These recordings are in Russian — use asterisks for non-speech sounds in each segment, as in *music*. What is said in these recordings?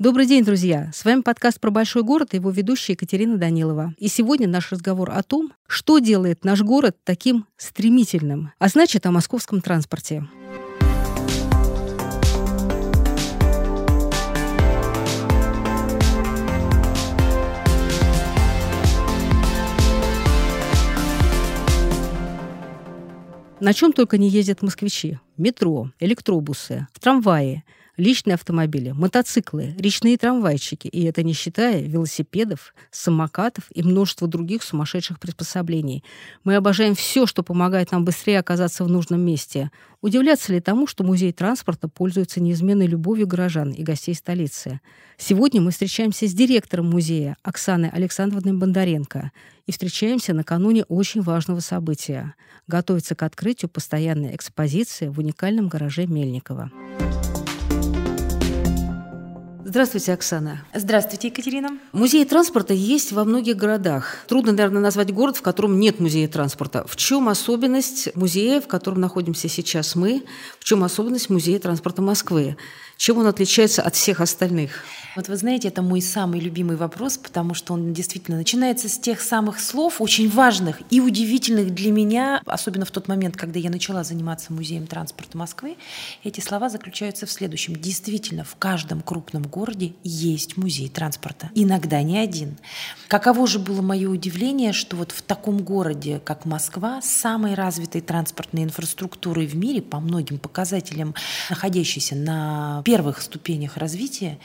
Добрый день, друзья! С вами подкаст про большой город и его ведущая Екатерина Данилова. И сегодня наш разговор о том, что делает наш город таким стремительным, а значит о московском транспорте. На чем только не ездят москвичи. Метро, электробусы, в трамвае – личные автомобили, мотоциклы, речные трамвайчики, и это не считая велосипедов, самокатов и множество других сумасшедших приспособлений. Мы обожаем все, что помогает нам быстрее оказаться в нужном месте. Удивляться ли тому, что музей транспорта пользуется неизменной любовью горожан и гостей столицы? Сегодня мы встречаемся с директором музея Оксаной Александровной Бондаренко и встречаемся накануне очень важного события. Готовится к открытию постоянной экспозиции в уникальном гараже Мельникова. Здравствуйте, Оксана. Здравствуйте, Екатерина. Музей транспорта есть во многих городах. Трудно, наверное, назвать город, в котором нет музея транспорта. В чем особенность музея, в котором находимся сейчас мы? В чем особенность музея транспорта Москвы? Чем он отличается от всех остальных? Вот вы знаете, это мой самый любимый вопрос, потому что он действительно начинается с тех самых слов, очень важных и удивительных для меня, особенно в тот момент, когда я начала заниматься музеем транспорта Москвы. Эти слова заключаются в следующем. Действительно, в каждом крупном городе есть музей транспорта. Иногда не один. Каково же было мое удивление, что вот в таком городе, как Москва, самой развитой транспортной инфраструктурой в мире, по многим показателям, находящейся на первых ступенях развития,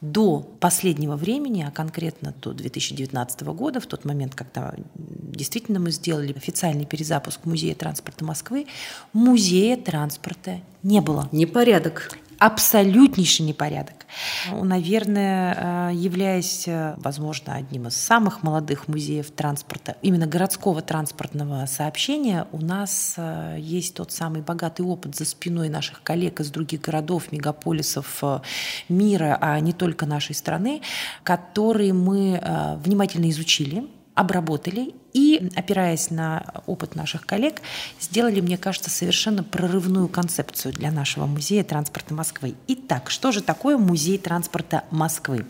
до последнего времени, а конкретно до 2019 года, в тот момент, когда действительно мы сделали официальный перезапуск Музея транспорта Москвы, музея транспорта не было. Непорядок абсолютнейший непорядок. Наверное, э, являясь, э, возможно, одним из самых молодых музеев транспорта, именно городского транспортного сообщения, у нас э, есть тот самый богатый опыт за спиной наших коллег из других городов, мегаполисов мира, а не только нашей страны, которые мы внимательно изучили, обработали и, опираясь на опыт наших коллег, сделали, мне кажется, совершенно прорывную концепцию для нашего музея транспорта Москвы. Итак, что же такое музей транспорта Москвы?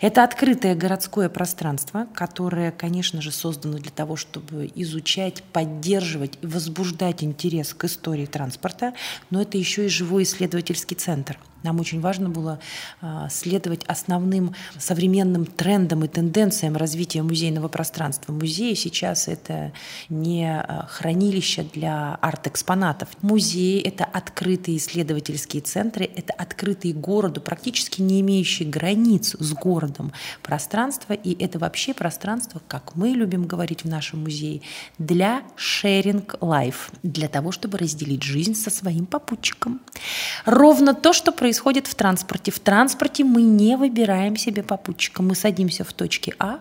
Это открытое городское пространство, которое, конечно же, создано для того, чтобы изучать, поддерживать и возбуждать интерес к истории транспорта, но это еще и живой исследовательский центр – нам очень важно было а, следовать основным современным трендам и тенденциям развития музейного пространства. Музеи сейчас это не а, хранилище для арт-экспонатов. Музеи — это открытые исследовательские центры, это открытые городу, практически не имеющие границ с городом пространство, и это вообще пространство, как мы любим говорить в нашем музее, для sharing life, для того, чтобы разделить жизнь со своим попутчиком. Ровно то, что происходит происходит в транспорте. В транспорте мы не выбираем себе попутчика. Мы садимся в точке А,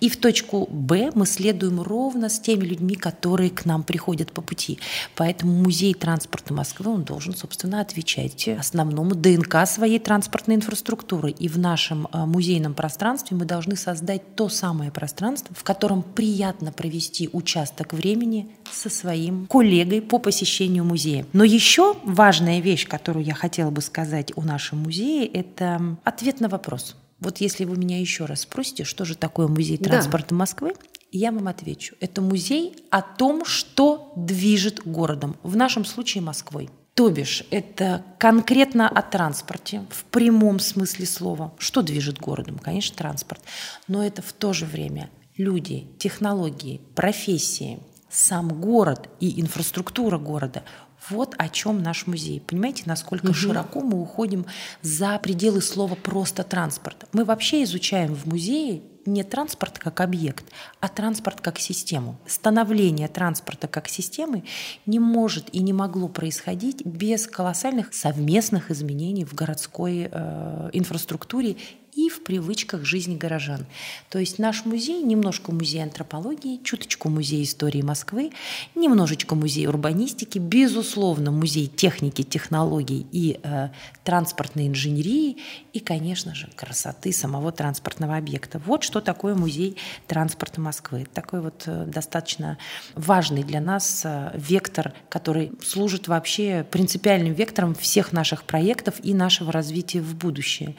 и в точку Б мы следуем ровно с теми людьми, которые к нам приходят по пути. Поэтому музей транспорта Москвы, он должен, собственно, отвечать основному ДНК своей транспортной инфраструктуры. И в нашем а, музейном пространстве мы должны создать то самое пространство, в котором приятно провести участок времени со своим коллегой по посещению музея. Но еще важная вещь, которую я хотела бы сказать сказать о нашем музее, это ответ на вопрос. Вот если вы меня еще раз спросите, что же такое музей транспорта да. Москвы, я вам отвечу. Это музей о том, что движет городом, в нашем случае Москвой. То бишь, это конкретно о транспорте в прямом смысле слова. Что движет городом? Конечно, транспорт. Но это в то же время люди, технологии, профессии, сам город и инфраструктура города вот о чем наш музей. Понимаете, насколько угу. широко мы уходим за пределы слова просто транспорт. Мы вообще изучаем в музее не транспорт как объект, а транспорт как систему. Становление транспорта как системы не может и не могло происходить без колоссальных совместных изменений в городской э, инфраструктуре и в привычках жизни горожан. То есть наш музей немножко музей антропологии, чуточку музей истории Москвы, немножечко музей урбанистики, безусловно, музей техники, технологий и э, транспортной инженерии и, конечно же, красоты самого транспортного объекта. Вот что такое музей транспорта Москвы. Такой вот э, достаточно важный для нас э, вектор, который служит вообще принципиальным вектором всех наших проектов и нашего развития в будущее.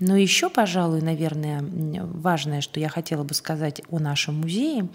Но еще, пожалуйста, пожалуй, наверное, важное, что я хотела бы сказать о нашем музее,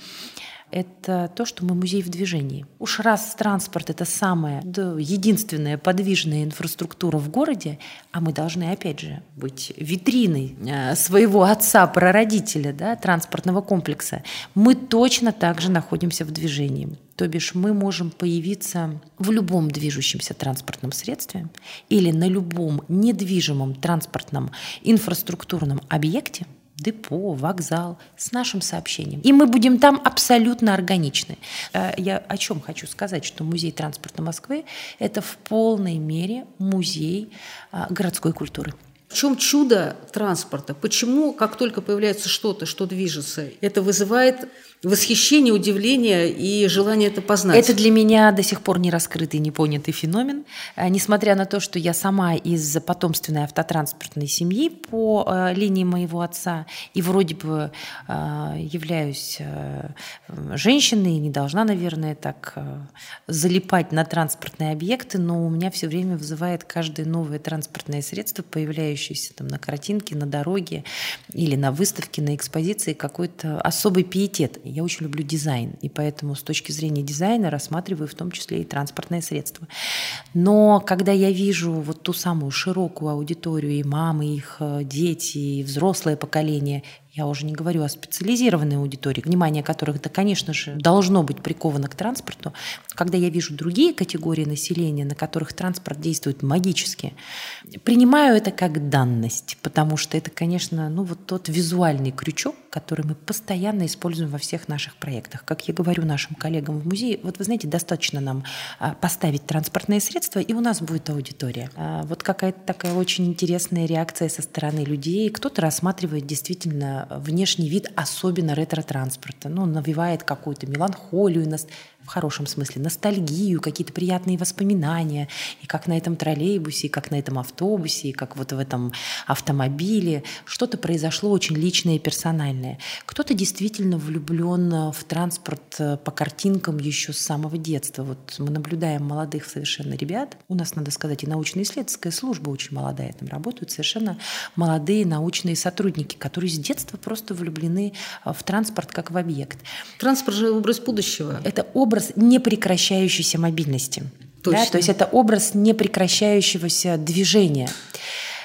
это то, что мы музей в движении. Уж раз транспорт — это самая да, единственная подвижная инфраструктура в городе, а мы должны, опять же, быть витриной э, своего отца-прародителя, да, транспортного комплекса, мы точно так же находимся в движении. То бишь мы можем появиться в любом движущемся транспортном средстве или на любом недвижимом транспортном инфраструктурном объекте – депо, вокзал с нашим сообщением. И мы будем там абсолютно органичны. Э, я о чем хочу сказать, что музей транспорта Москвы – это в полной мере музей а, городской культуры. Чем чудо транспорта? Почему, как только появляется что-то, что движется, это вызывает восхищение, удивление и желание это познать. Это для меня до сих пор не раскрытый, не феномен. А, несмотря на то, что я сама из потомственной автотранспортной семьи по э, линии моего отца и вроде бы э, являюсь э, женщиной не должна, наверное, так залипать на транспортные объекты, но у меня все время вызывает каждое новое транспортное средство, появляющееся там на картинке, на дороге или на выставке, на экспозиции, какой-то особый пиетет. Я очень люблю дизайн, и поэтому с точки зрения дизайна рассматриваю в том числе и транспортное средство. Но когда я вижу вот ту самую широкую аудиторию, и мамы, их э, дети, и взрослое поколение, я уже не говорю о специализированной аудитории, внимание которых, да, конечно же, должно быть приковано к транспорту. Когда я вижу другие категории населения, на которых транспорт действует магически, принимаю это как данность, потому что это, конечно, ну вот тот визуальный крючок, который мы постоянно используем во всех наших проектах. Как я говорю нашим коллегам в музее, вот вы знаете, достаточно нам а, поставить транспортные средства, и у нас будет аудитория. А, вот какая-то такая очень интересная реакция со стороны людей. Кто-то рассматривает действительно внешний вид, особенно ретро-транспорта. Ну, навевает какую-то меланхолию, в хорошем смысле, ностальгию, какие-то приятные воспоминания, и как на этом троллейбусе, и как на этом автобусе, и как вот в этом автомобиле. Что-то произошло очень личное и персональное. Кто-то действительно влюблен в транспорт э, по картинкам еще с самого детства. Вот мы наблюдаем молодых совершенно ребят. У нас, надо сказать, и научно-исследовательская служба очень молодая. Там работают совершенно молодые научные сотрудники, которые с детства просто влюблены э, в транспорт как в объект. Транспорт же образ будущего. Это образ образ непрекращающейся мобильности. Да? То есть это образ непрекращающегося движения.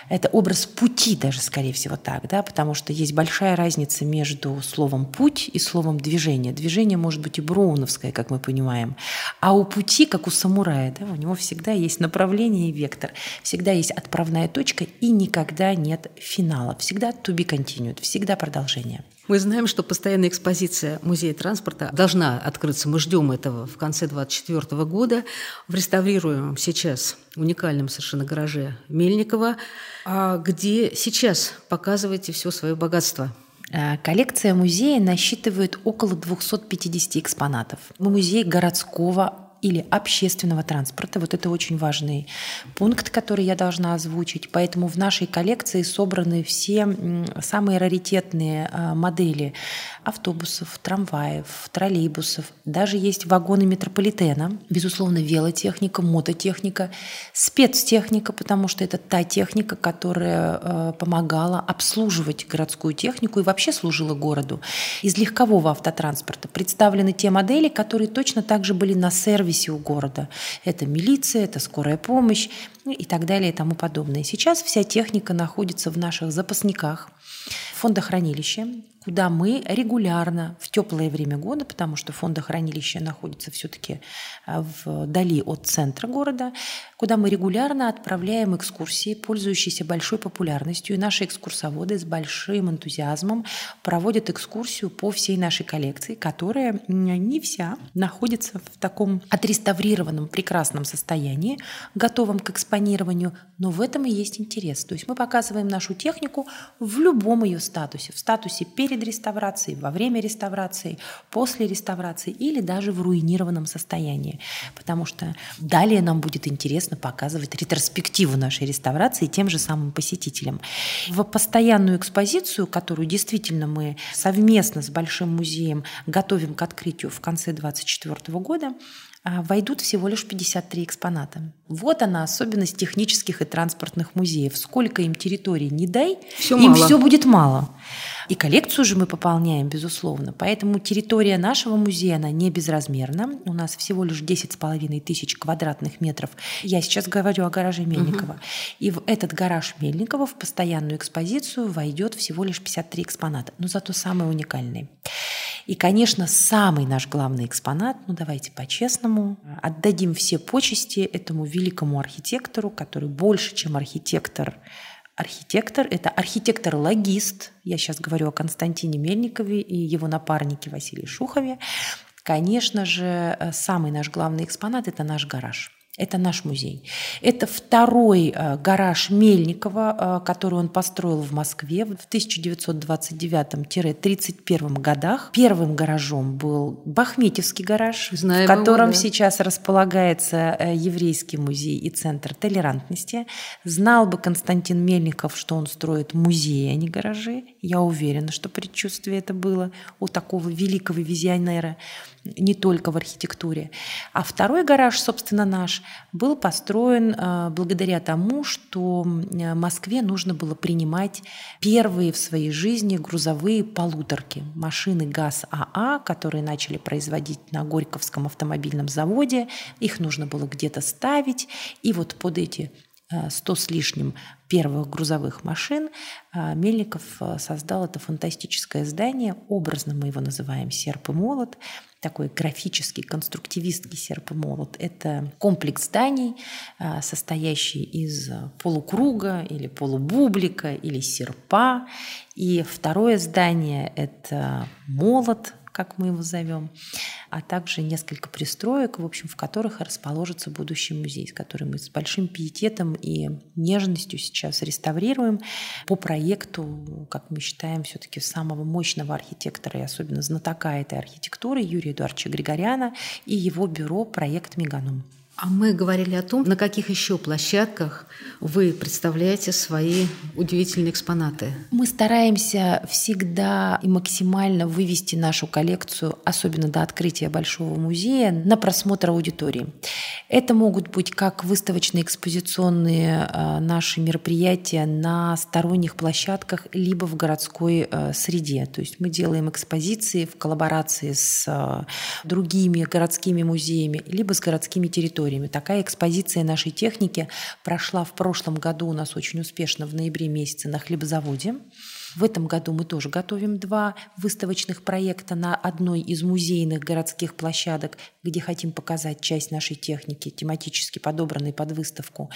Это образ пути даже, скорее всего, так, да, потому что есть большая разница между словом «путь» и словом «движение». Движение может быть и броуновское, как мы понимаем, а у пути, как у самурая, да, у него всегда есть направление и вектор, всегда есть отправная точка и никогда нет финала, всегда to be continued, всегда продолжение. Мы знаем, что постоянная экспозиция Музея транспорта должна открыться. Мы ждем этого в конце 2024 года в реставрируемом сейчас уникальном совершенно гараже Мельникова, а где сейчас показываете все свое богатство. Э, коллекция музея насчитывает около 250 экспонатов. Музей городского или общественного транспорта. Вот это очень важный пункт, который я должна озвучить. Поэтому в нашей коллекции собраны все самые раритетные а, модели автобусов, трамваев, троллейбусов. Даже есть вагоны метрополитена. Безусловно, велотехника, мототехника, спецтехника, потому что это та техника, которая а, помогала обслуживать городскую технику и вообще служила городу. Из легкового автотранспорта представлены те модели, которые точно так же были на сервисе сервисе у города. Это милиция, это скорая помощь ну и так далее и тому подобное. Сейчас вся техника находится в наших запасниках, фондохранилище, куда мы регулярно в теплое время года, потому что фондохранилище находится все-таки э, вдали от центра города, куда мы регулярно отправляем экскурсии, пользующиеся большой популярностью. И наши экскурсоводы с большим энтузиазмом проводят экскурсию по всей нашей коллекции, которая не вся находится в таком отреставрированном прекрасном состоянии, готовом к экспонированию, но в этом и есть интерес. То есть мы показываем нашу технику в любом ее статусе, в статусе перед перед реставрацией, во время реставрации, после реставрации или даже в руинированном состоянии. Потому что далее нам будет интересно показывать ретроспективу нашей реставрации тем же самым посетителям. В постоянную экспозицию, которую действительно мы совместно с Большим музеем готовим к открытию в конце 2024 года, войдут всего лишь 53 экспоната. Вот она особенность технических и транспортных музеев. Сколько им территорий не дай, все им мало. все будет мало. И коллекцию же мы пополняем, безусловно. Поэтому территория нашего музея, она не безразмерна. У нас всего лишь 10,5 тысяч квадратных метров. Я сейчас говорю о гараже Мельникова. Угу. И в этот гараж Мельникова в постоянную экспозицию войдет всего лишь 53 экспоната. Но зато самые уникальные. И, конечно, самый наш главный экспонат, ну давайте по-честному, отдадим все почести этому великому архитектору, который больше, чем архитектор, архитектор, это архитектор-логист. Я сейчас говорю о Константине Мельникове и его напарнике Василии Шухове. Конечно же, э, самый наш главный экспонат – это наш гараж. Это наш музей. Это второй э, гараж Мельникова, э, который он построил в Москве в 1929-31 годах. Первым гаражом был Бахметьевский гараж, Знаем в котором его, да. сейчас располагается э, Еврейский музей и Центр толерантности. Знал бы Константин Мельников, что он строит музеи, а не гаражи. Я уверена, что предчувствие это было у такого великого визионера не только в архитектуре. А второй гараж, собственно, наш, был построен э, благодаря тому, что в Москве нужно было принимать первые в своей жизни грузовые полуторки, машины ГАЗ-АА, которые начали производить на Горьковском автомобильном заводе. Их нужно было где-то ставить. И вот под эти 100 э, с лишним первых грузовых машин, э, Мельников создал это фантастическое здание, образно мы его называем «Серп и молот», такой графический, конструктивистский серп и молот. Это комплекс зданий, а, состоящий из полукруга или полубублика или серпа. И второе здание – это молот, как мы его зовем, а также несколько пристроек, в общем, в которых расположится будущий музей, который мы с большим пиететом и нежностью сейчас реставрируем по проекту, как мы считаем, все-таки самого мощного архитектора и особенно знатока этой архитектуры Юрия Эдуардовича Григоряна и его бюро «Проект Меганом». А мы говорили о том, на каких еще площадках вы представляете свои удивительные экспонаты. Мы стараемся всегда и максимально вывести нашу коллекцию, особенно до открытия Большого музея, на просмотр аудитории. Это могут быть как выставочные экспозиционные э, наши мероприятия на сторонних площадках, либо в городской э, среде. То есть мы делаем экспозиции в коллаборации с э, другими городскими музеями, либо с городскими территориями территориями. Такая экспозиция нашей техники прошла в прошлом году у нас очень успешно в ноябре месяце на хлебозаводе. В этом году мы тоже готовим два выставочных проекта на одной из музейных городских площадок, где хотим показать часть нашей техники, тематически подобранной под выставку.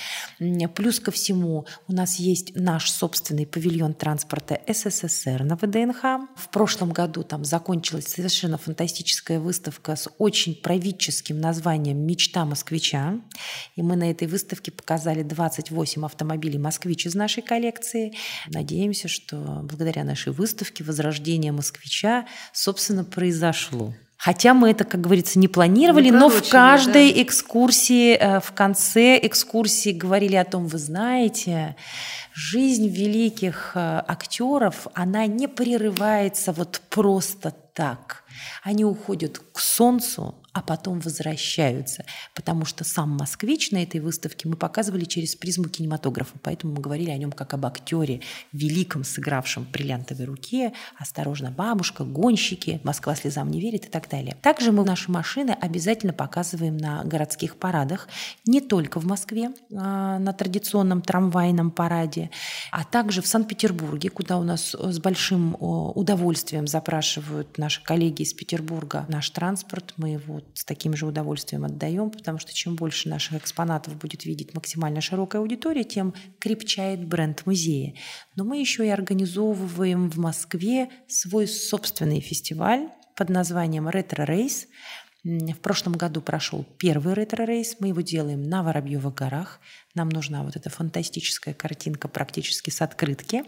Плюс ко всему у нас есть наш собственный павильон транспорта СССР на ВДНХ. В прошлом году там закончилась совершенно фантастическая выставка с очень правительским названием «Мечта москвича». И мы на этой выставке показали 28 автомобилей «Москвич» из нашей коллекции. Надеемся, что благодаря нашей выставке возрождение москвича, собственно, произошло. Хотя мы это, как говорится, не планировали, не но в каждой да. экскурсии, э, в конце экскурсии говорили о том, вы знаете, жизнь великих э, актеров, она не прерывается вот просто так. Они уходят к солнцу, а потом возвращаются. Потому что сам москвич на этой выставке мы показывали через призму кинематографа. Поэтому мы говорили о нем как об актере, великом, сыгравшем в бриллиантовой руке, «Осторожно, бабушка», «Гонщики», «Москва слезам не верит» и так далее. Также мы наши машины обязательно показываем на городских парадах, не только в Москве, а на традиционном трамвайном параде, а также в Санкт-Петербурге, куда у нас с большим удовольствием запрашивают наши коллеги из Петербурга наш транспорт. Мы его с таким же удовольствием отдаем, потому что чем больше наших экспонатов будет видеть максимально широкая аудитория, тем крепчает бренд музея. Но мы еще и организовываем в Москве свой собственный фестиваль под названием «Ретро Рейс», В прошлом году прошел первый ретро-рейс. Мы его делаем на Воробьевых горах. Нам нужна вот эта фантастическая картинка практически с открытки.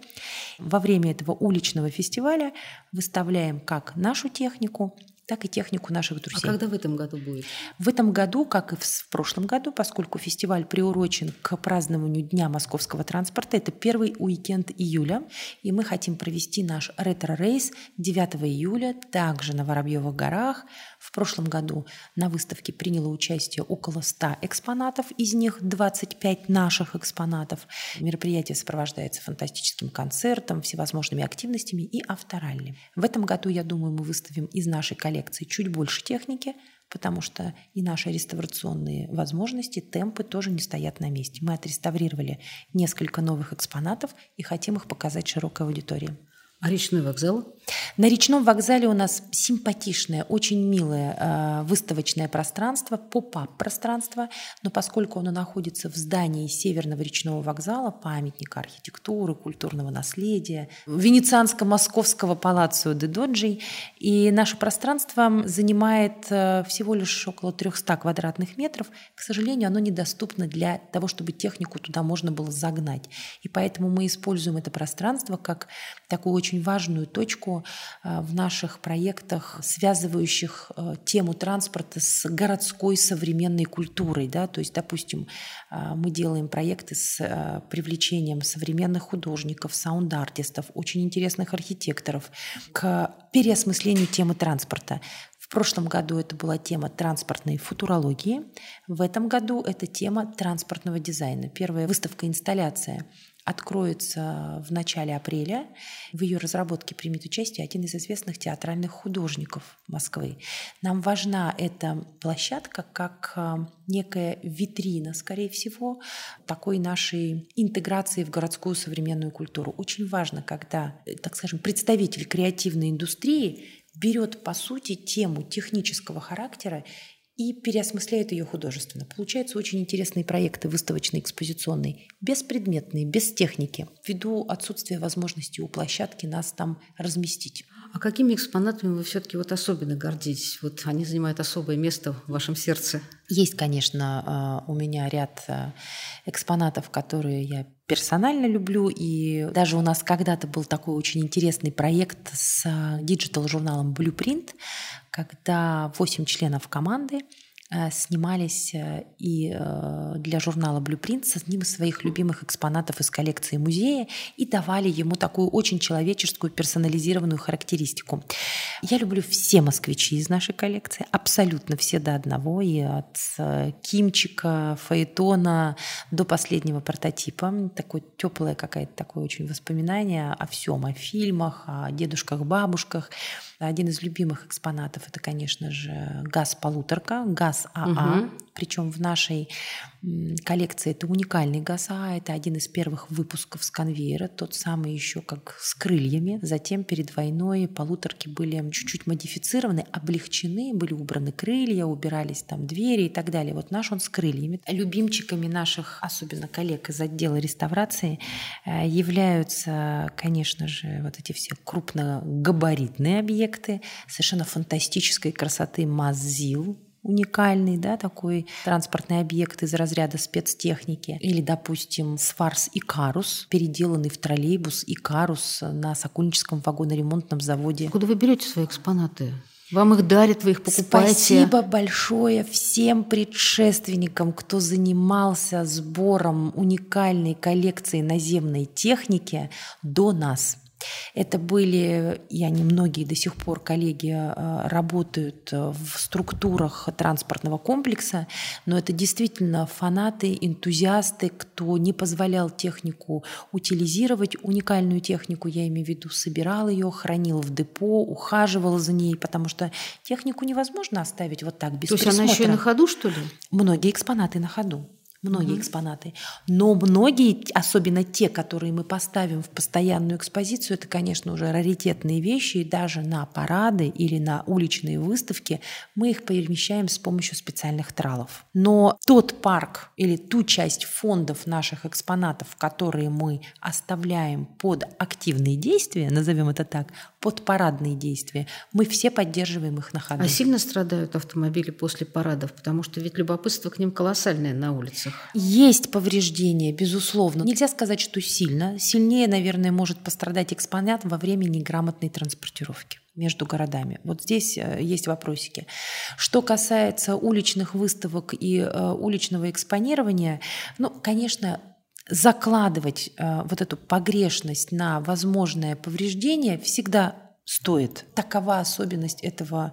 Во время этого уличного фестиваля выставляем как нашу технику, так и технику наших друзей. А когда в этом году будет? В этом году, как и в прошлом году, поскольку фестиваль приурочен к празднованию Дня московского транспорта, это первый уикенд июля, и мы хотим провести наш ретро-рейс 9 июля, также на Воробьевых горах. В прошлом году на выставке приняло участие около 100 экспонатов, из них 25 наших экспонатов. Мероприятие сопровождается фантастическим концертом, всевозможными активностями и авторалли. В этом году, я думаю, мы выставим из нашей коллекции коллекции чуть больше техники, потому что и наши реставрационные возможности, темпы тоже не стоят на месте. Мы отреставрировали несколько новых экспонатов и хотим их показать широкой аудитории. А речной вокзал? На речном вокзале у нас симпатичное, очень милое э, выставочное пространство, поп-ап пространство, но поскольку оно находится в здании Северного речного вокзала, памятника архитектуры, культурного наследия, венецианско-московского палаццо де Доджи, и наше пространство занимает э, всего лишь около 300 квадратных метров, к сожалению, оно недоступно для того, чтобы технику туда можно было загнать. И поэтому мы используем это пространство как такую очень очень важную точку э, в наших проектах, связывающих э, тему транспорта с городской современной культурой. Да? То есть, допустим, э, мы делаем проекты с привлечением современных художников, саунд-артистов, очень интересных архитекторов к переосмыслению темы транспорта. В прошлом году это была тема транспортной футурологии. В этом году это тема транспортного дизайна. Первая выставка-инсталляция откроется в начале апреля. В ее разработке примет участие один из известных театральных художников Москвы. Нам важна эта площадка как а, некая витрина, скорее всего, такой нашей интеграции в городскую современную культуру. Очень важно, когда, э, так скажем, представитель креативной индустрии берет, по сути, тему технического характера и переосмысляет ее художественно. Получаются очень интересные проекты выставочные, экспозиционные, беспредметные, без техники, ввиду отсутствия возможности у площадки нас там разместить. А какими экспонатами вы все-таки вот особенно гордитесь? Вот они занимают особое место в вашем сердце. Есть, конечно, а, у меня ряд а, экспонатов, которые я персонально люблю. И даже у нас когда-то был такой очень интересный проект с а, digital-журналом Blueprint, когда 8 членов команды снимались э, и э, для журнала Blueprint с одним из своих любимых экспонатов из коллекции музея и давали ему такую очень человеческую персонализированную характеристику. Я люблю все москвичи из нашей коллекции, абсолютно все до одного, и от Кимчика, Фаэтона до последнего прототипа. Такое теплое какое-то такое очень воспоминание о всем, о фильмах, о дедушках, бабушках. Один из любимых экспонатов это, конечно же, газ-полуторка, газ АА. Угу. Причем в нашей коллекции это уникальный газ АА. Это один из первых выпусков с конвейера, тот самый еще как с крыльями. Затем перед войной полуторки были чуть-чуть модифицированы, облегчены, были убраны крылья, убирались там двери и так далее. Вот наш он с крыльями. Любимчиками наших, особенно коллег из отдела реставрации, э, являются, конечно же, вот эти все крупногабаритные объекты совершенно фантастической красоты МАЗИЛ, уникальный, да, такой транспортный объект из разряда спецтехники. Или, допустим, Сфарс Икарус, переделанный в троллейбус Икарус на Сокольническом вагоноремонтном заводе. Куда вы берете свои экспонаты? Вам их дарят, вы их покупаете. Спасибо большое всем предшественникам, кто занимался сбором уникальной коллекции наземной техники до нас. Это были, и они многие до сих пор коллеги э, работают э, в структурах транспортного комплекса, но это действительно фанаты, энтузиасты, кто не позволял технику утилизировать, уникальную технику, я имею в виду, собирал ее, хранил в депо, ухаживал за ней, потому что технику невозможно оставить вот так без То есть присмотра. она еще и на ходу, что ли? Многие экспонаты на ходу. Многие mm-hmm. экспонаты. Но многие, особенно те, которые мы поставим в постоянную экспозицию, это, конечно, уже раритетные вещи, и даже на парады или на уличные выставки мы их перемещаем с помощью специальных тралов. Но тот парк или ту часть фондов наших экспонатов, которые мы оставляем под активные действия, назовем это так, под парадные действия, мы все поддерживаем их на ходу. А сильно страдают автомобили после парадов? Потому что ведь любопытство к ним колоссальное на улицах. Есть повреждения, безусловно. Нельзя сказать, что сильно. Сильнее, наверное, может пострадать экспонат во время неграмотной транспортировки между городами. Вот здесь э, есть вопросики. Что касается уличных выставок и э, уличного экспонирования, ну, конечно, закладывать э, вот эту погрешность на возможное повреждение всегда стоит. Такова особенность этого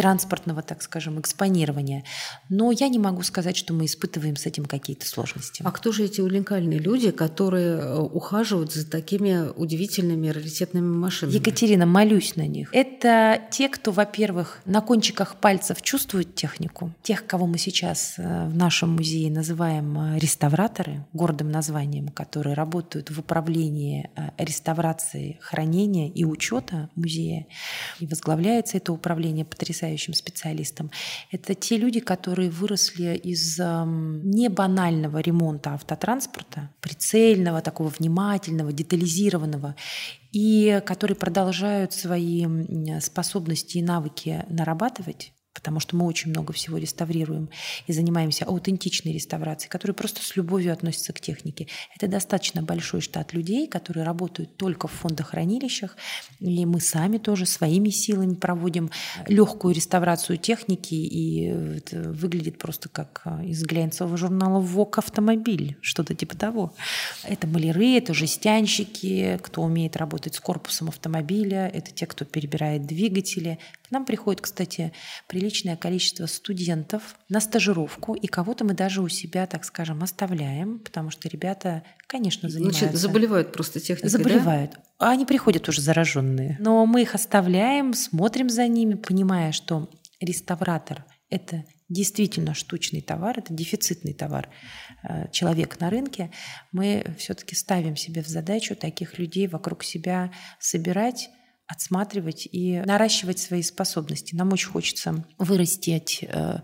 транспортного, так скажем, экспонирования. Но я не могу сказать, что мы испытываем с этим какие-то сложности. А кто же эти уникальные люди, которые э, ухаживают за такими удивительными раритетными машинами? Екатерина, молюсь на них. Это те, кто, во-первых, на кончиках пальцев чувствует технику. Тех, кого мы сейчас э, в нашем музее называем э, реставраторы, гордым названием, которые работают в управлении реставрации, хранения и учета музея. И возглавляется это управление потрясающе потрясающим специалистам. Это те люди, которые выросли из не банального ремонта автотранспорта, прицельного, такого внимательного, детализированного, и которые продолжают свои способности и навыки нарабатывать потому что мы очень много всего реставрируем и занимаемся аутентичной реставрацией, которые просто с любовью относятся к технике. Это достаточно большой штат людей, которые работают только в фондохранилищах, и мы сами тоже своими силами проводим легкую реставрацию техники, и это выглядит просто как а, из глянцевого журнала «ВОК автомобиль», что-то типа того. Это маляры, это жестянщики, кто умеет работать с корпусом автомобиля, это те, кто перебирает двигатели, к нам приходит, кстати, приличное количество студентов на стажировку, и кого-то мы даже у себя, так скажем, оставляем, потому что ребята, конечно, занимаются... Значит, заболевают просто техникой, Заболевают. Да? Они приходят уже зараженные. Но мы их оставляем, смотрим за ними, понимая, что реставратор — это действительно штучный товар, это дефицитный товар, э, человек на рынке, мы все-таки ставим себе в задачу таких людей вокруг себя собирать, отсматривать и наращивать свои способности. Нам очень хочется вырастить э,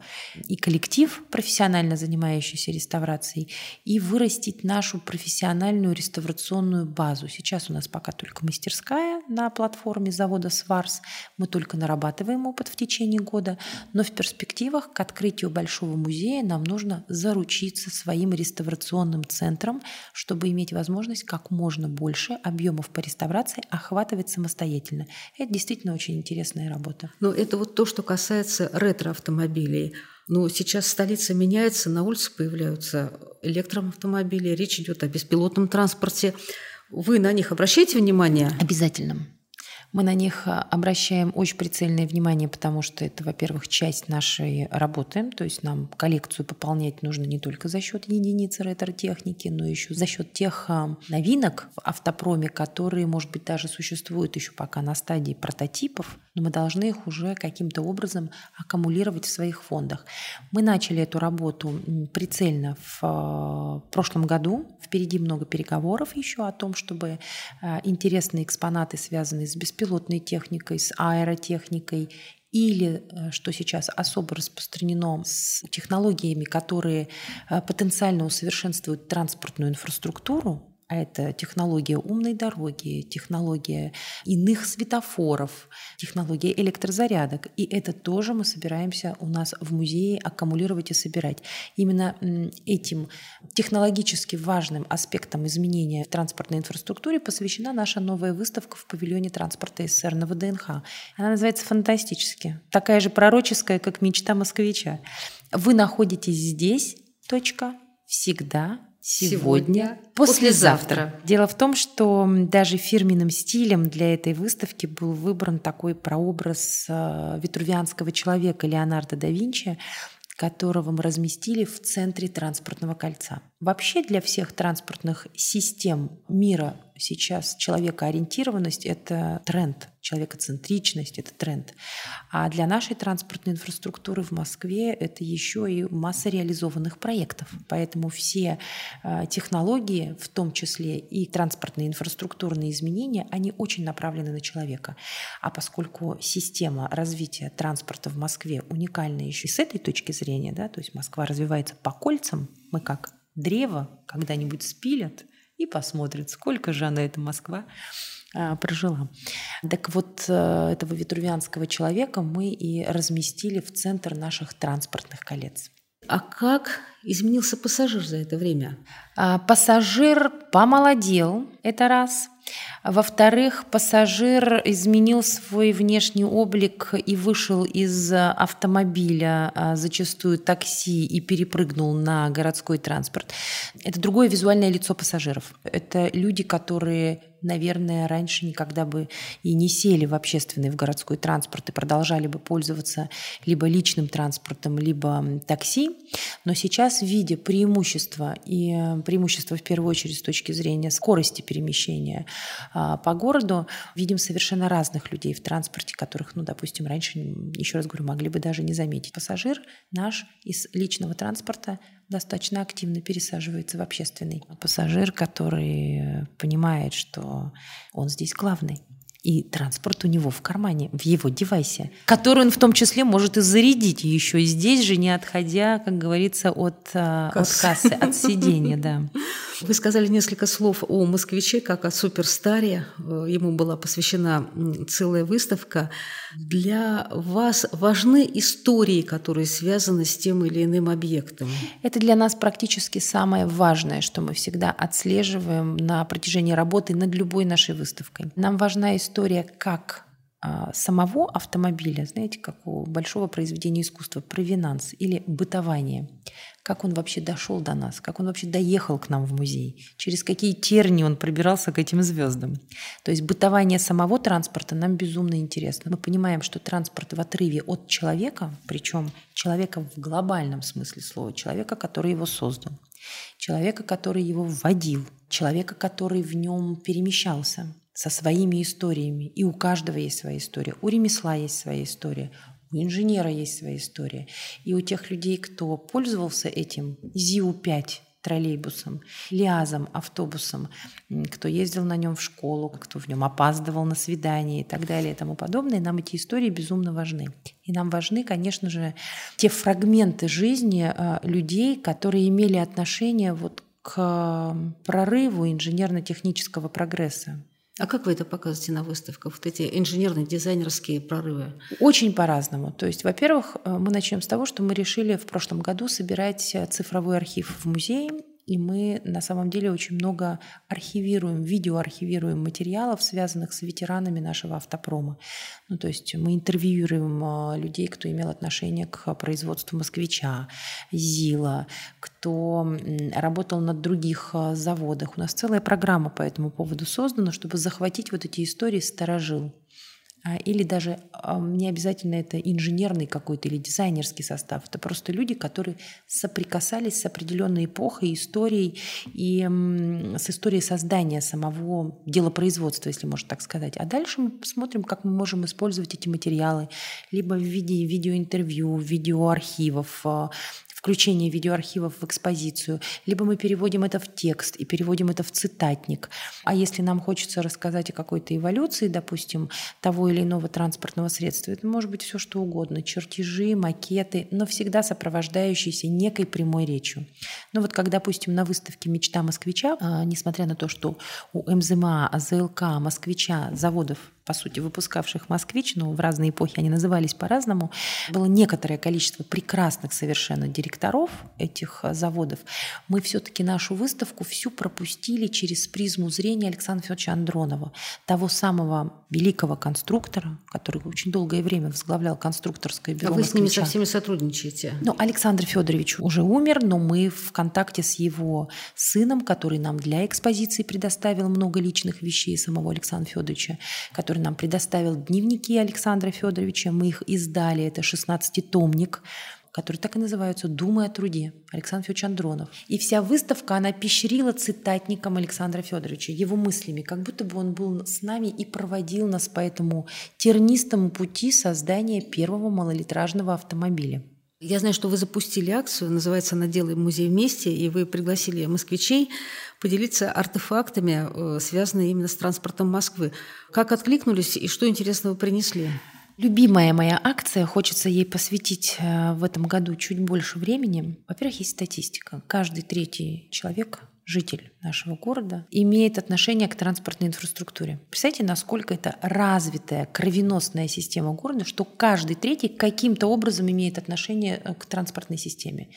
и коллектив, профессионально занимающийся реставрацией, и вырастить нашу профессиональную реставрационную базу. Сейчас у нас пока только мастерская на платформе завода «Сварс». Мы только нарабатываем опыт в течение года, но в перспективах к открытию большого музея нам нужно заручиться своим реставрационным центром, чтобы иметь возможность как можно больше объемов по реставрации охватывать самостоятельно действительно. Это действительно очень интересная работа. Но это вот то, что касается ретро-автомобилей. Но сейчас столица меняется, на улице появляются электроавтомобили, речь идет о беспилотном транспорте. Вы на них обращаете внимание? Обязательно. Мы на них а, обращаем очень прицельное внимание, потому что это, во-первых, часть нашей работы, то есть нам коллекцию пополнять нужно не только за счет единиц ретро-техники, но еще за счет тех а, новинок в автопроме, которые, может быть, даже существуют еще пока на стадии прототипов, но мы должны их уже каким-то образом аккумулировать в своих фондах. Мы начали эту работу прицельно в а, прошлом году. Впереди много переговоров еще о том, чтобы интересные экспонаты, связанные с беспилотными беспилотной техникой, с аэротехникой или, э, что сейчас особо распространено, с технологиями, которые э, потенциально усовершенствуют транспортную инфраструктуру, а это технология умной дороги, технология иных светофоров, технология электрозарядок. И это тоже мы собираемся у нас в музее аккумулировать и собирать. Именно этим технологически важным аспектом изменения в транспортной инфраструктуре посвящена наша новая выставка в павильоне транспорта СССР на ВДНХ. Она называется «Фантастически». Такая же пророческая, как мечта москвича. Вы находитесь здесь, точка, всегда сегодня, послезавтра. Дело в том, что даже фирменным стилем для этой выставки был выбран такой прообраз э, витрувианского человека Леонардо да Винчи, которого мы разместили в центре транспортного кольца. Вообще для всех транспортных систем мира сейчас человекоориентированность – это тренд, человекоцентричность – это тренд. А для нашей транспортной инфраструктуры в Москве это еще и масса реализованных проектов. Поэтому все э, технологии, в том числе и транспортные инфраструктурные изменения, они очень направлены на человека. А поскольку система развития транспорта в Москве уникальна еще и с этой точки зрения, да, то есть Москва развивается по кольцам, мы как древо когда-нибудь спилят – и посмотрит, сколько же она, эта Москва, а, прожила. Так вот, э, этого витрувианского человека мы и разместили в центр наших транспортных колец. А как изменился пассажир за это время? А, пассажир помолодел, это раз. Во-вторых, пассажир изменил свой внешний облик и вышел из автомобиля, а, зачастую такси, и перепрыгнул на городской транспорт. Это другое визуальное лицо пассажиров. Это люди, которые наверное, раньше никогда бы и не сели в общественный, в городской транспорт и продолжали бы пользоваться либо личным транспортом, либо такси. Но сейчас, видя преимущества, и э, преимущества в первую очередь с точки зрения скорости перемещения а, по городу, видим совершенно разных людей в транспорте, которых, ну, допустим, раньше, еще раз говорю, могли бы даже не заметить. Пассажир наш из личного транспорта достаточно активно пересаживается в общественный. Пассажир, который понимает, что он здесь главный и транспорт у него в кармане, в его девайсе, который он в том числе может и зарядить еще здесь же, не отходя, как говорится, от, э, кассы. от кассы, от сидения, да. *laughs* Вы сказали несколько слов о москвиче, как о суперстаре. Э, ему была посвящена целая выставка. Для вас важны истории, которые связаны с тем или иным объектом? Это для нас практически самое важное, что мы всегда отслеживаем на протяжении работы над любой нашей выставкой. Нам важна история как а, самого автомобиля, знаете, как у большого произведения искусства, провинанс или бытование как он вообще дошел до нас, как он вообще доехал к нам в музей, через какие терни он пробирался к этим звездам. То есть бытование самого транспорта нам безумно интересно. Мы понимаем, что транспорт в отрыве от человека, причем человека в глобальном смысле слова, человека, который его создал, человека, который его вводил, человека, который в нем перемещался со своими историями. И у каждого есть своя история. У ремесла есть своя история, у инженера есть своя история. И у тех людей, кто пользовался этим ЗИУ-5 троллейбусом, лиазом, автобусом, кто ездил на нем в школу, кто в нем опаздывал на свидание и так далее и тому подобное, нам эти истории безумно важны. И нам важны, конечно же, те фрагменты жизни а, людей, которые имели отношение вот к прорыву инженерно-технического прогресса. А как вы это показываете на выставках, вот эти инженерные, дизайнерские прорывы? Очень по-разному. То есть, во-первых, э, мы начнем с того, что мы решили в прошлом году собирать э, цифровой архив в музее и мы на самом деле очень много архивируем, видеоархивируем материалов, связанных с ветеранами нашего автопрома. Ну, то есть мы интервьюируем а, людей, кто имел отношение к производству «Москвича», «Зила», кто работал на других а, заводах. У нас целая программа по этому поводу создана, чтобы захватить вот эти истории старожил. А, или даже не обязательно это инженерный какой-то или дизайнерский состав. Это просто люди, которые соприкасались с определенной эпохой, историей и с историей создания самого делопроизводства, если можно так сказать. А дальше мы посмотрим, как мы можем использовать эти материалы либо в виде видеоинтервью, видеоархивов, а, включение видеоархивов в экспозицию, либо мы переводим это в текст и переводим это в цитатник. А если нам хочется рассказать о какой-то эволюции, допустим, того или иного транспортного средства, это может быть все что угодно, чертежи, макеты, но всегда сопровождающиеся некой прямой речью. Ну вот как, допустим, на выставке «Мечта москвича», а, несмотря на то, что у МЗМА, АЗЛК, москвича, заводов по сути, выпускавших «Москвич», но в разные эпохи они назывались по-разному, было некоторое количество прекрасных совершенно директоров этих э, заводов. Мы все-таки нашу выставку всю пропустили через призму зрения Александра Федоровича Андронова, того самого великого конструктора, который очень долгое время возглавлял конструкторское бюро А вы с ними со всеми сотрудничаете? Ну, Александр Федорович уже умер, но мы в контакте с его сыном, который нам для экспозиции предоставил много личных вещей самого Александра Федоровича, который который нам предоставил дневники Александра Федоровича. Мы их издали. Это 16-томник которые так и называются «Думы о труде» Александр Федорович Андронов. И вся выставка, она пещерила цитатником Александра Федоровича, его мыслями, как будто бы он был с нами и проводил нас по этому тернистому пути создания первого малолитражного автомобиля. Я знаю, что вы запустили акцию, называется она «Делаем музей вместе», и вы пригласили москвичей поделиться артефактами, э, связанными именно с транспортом Москвы. Как откликнулись и что интересного принесли? Любимая моя акция, хочется ей посвятить э, в этом году чуть больше времени. Во-первых, есть статистика. Каждый третий человек житель нашего города, имеет отношение к транспортной инфраструктуре. Представьте, насколько это развитая кровеносная система города, что каждый третий каким-то образом имеет отношение э, к транспортной системе.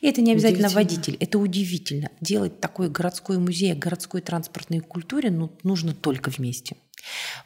И это не обязательно водитель, это удивительно. Делать такой городской музей городской транспортной культуре ну, нужно только вместе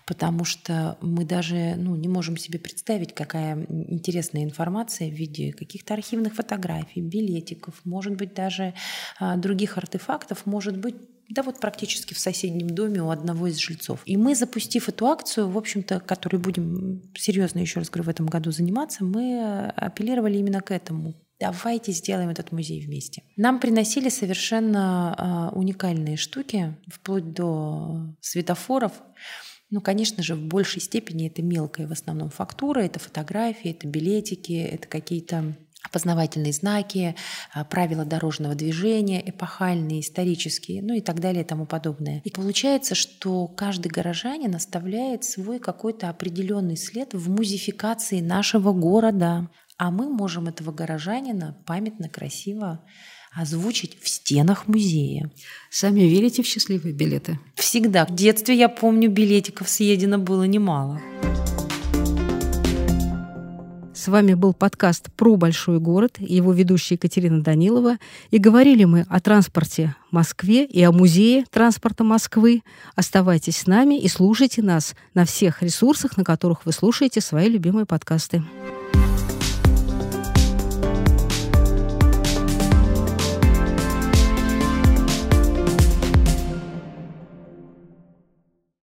потому что мы даже ну, не можем себе представить, какая интересная информация в виде каких-то архивных фотографий, билетиков, может быть, даже а, других артефактов, может быть да вот практически в соседнем доме у одного из жильцов. И мы, запустив эту акцию, в общем-то, которой будем серьезно, еще раз говорю, в этом году заниматься, мы апеллировали именно к этому. Давайте сделаем этот музей вместе. Нам приносили совершенно э, уникальные штуки, вплоть до светофоров, ну, конечно же, в большей степени это мелкая в основном фактура, это фотографии, это билетики, это какие-то опознавательные знаки, а, правила дорожного движения, эпохальные, исторические, ну и так далее и тому подобное. И получается, что каждый горожанин оставляет свой какой-то определенный след в музификации нашего города. А мы можем этого горожанина памятно, красиво озвучить в стенах музея. Сами верите в счастливые билеты? Всегда. В детстве, я помню, билетиков съедено было немало. С вами был подкаст про большой город, его ведущая Екатерина Данилова. И говорили мы о транспорте в Москве и о музее транспорта Москвы. Оставайтесь с нами и слушайте нас на всех ресурсах, на которых вы слушаете свои любимые подкасты.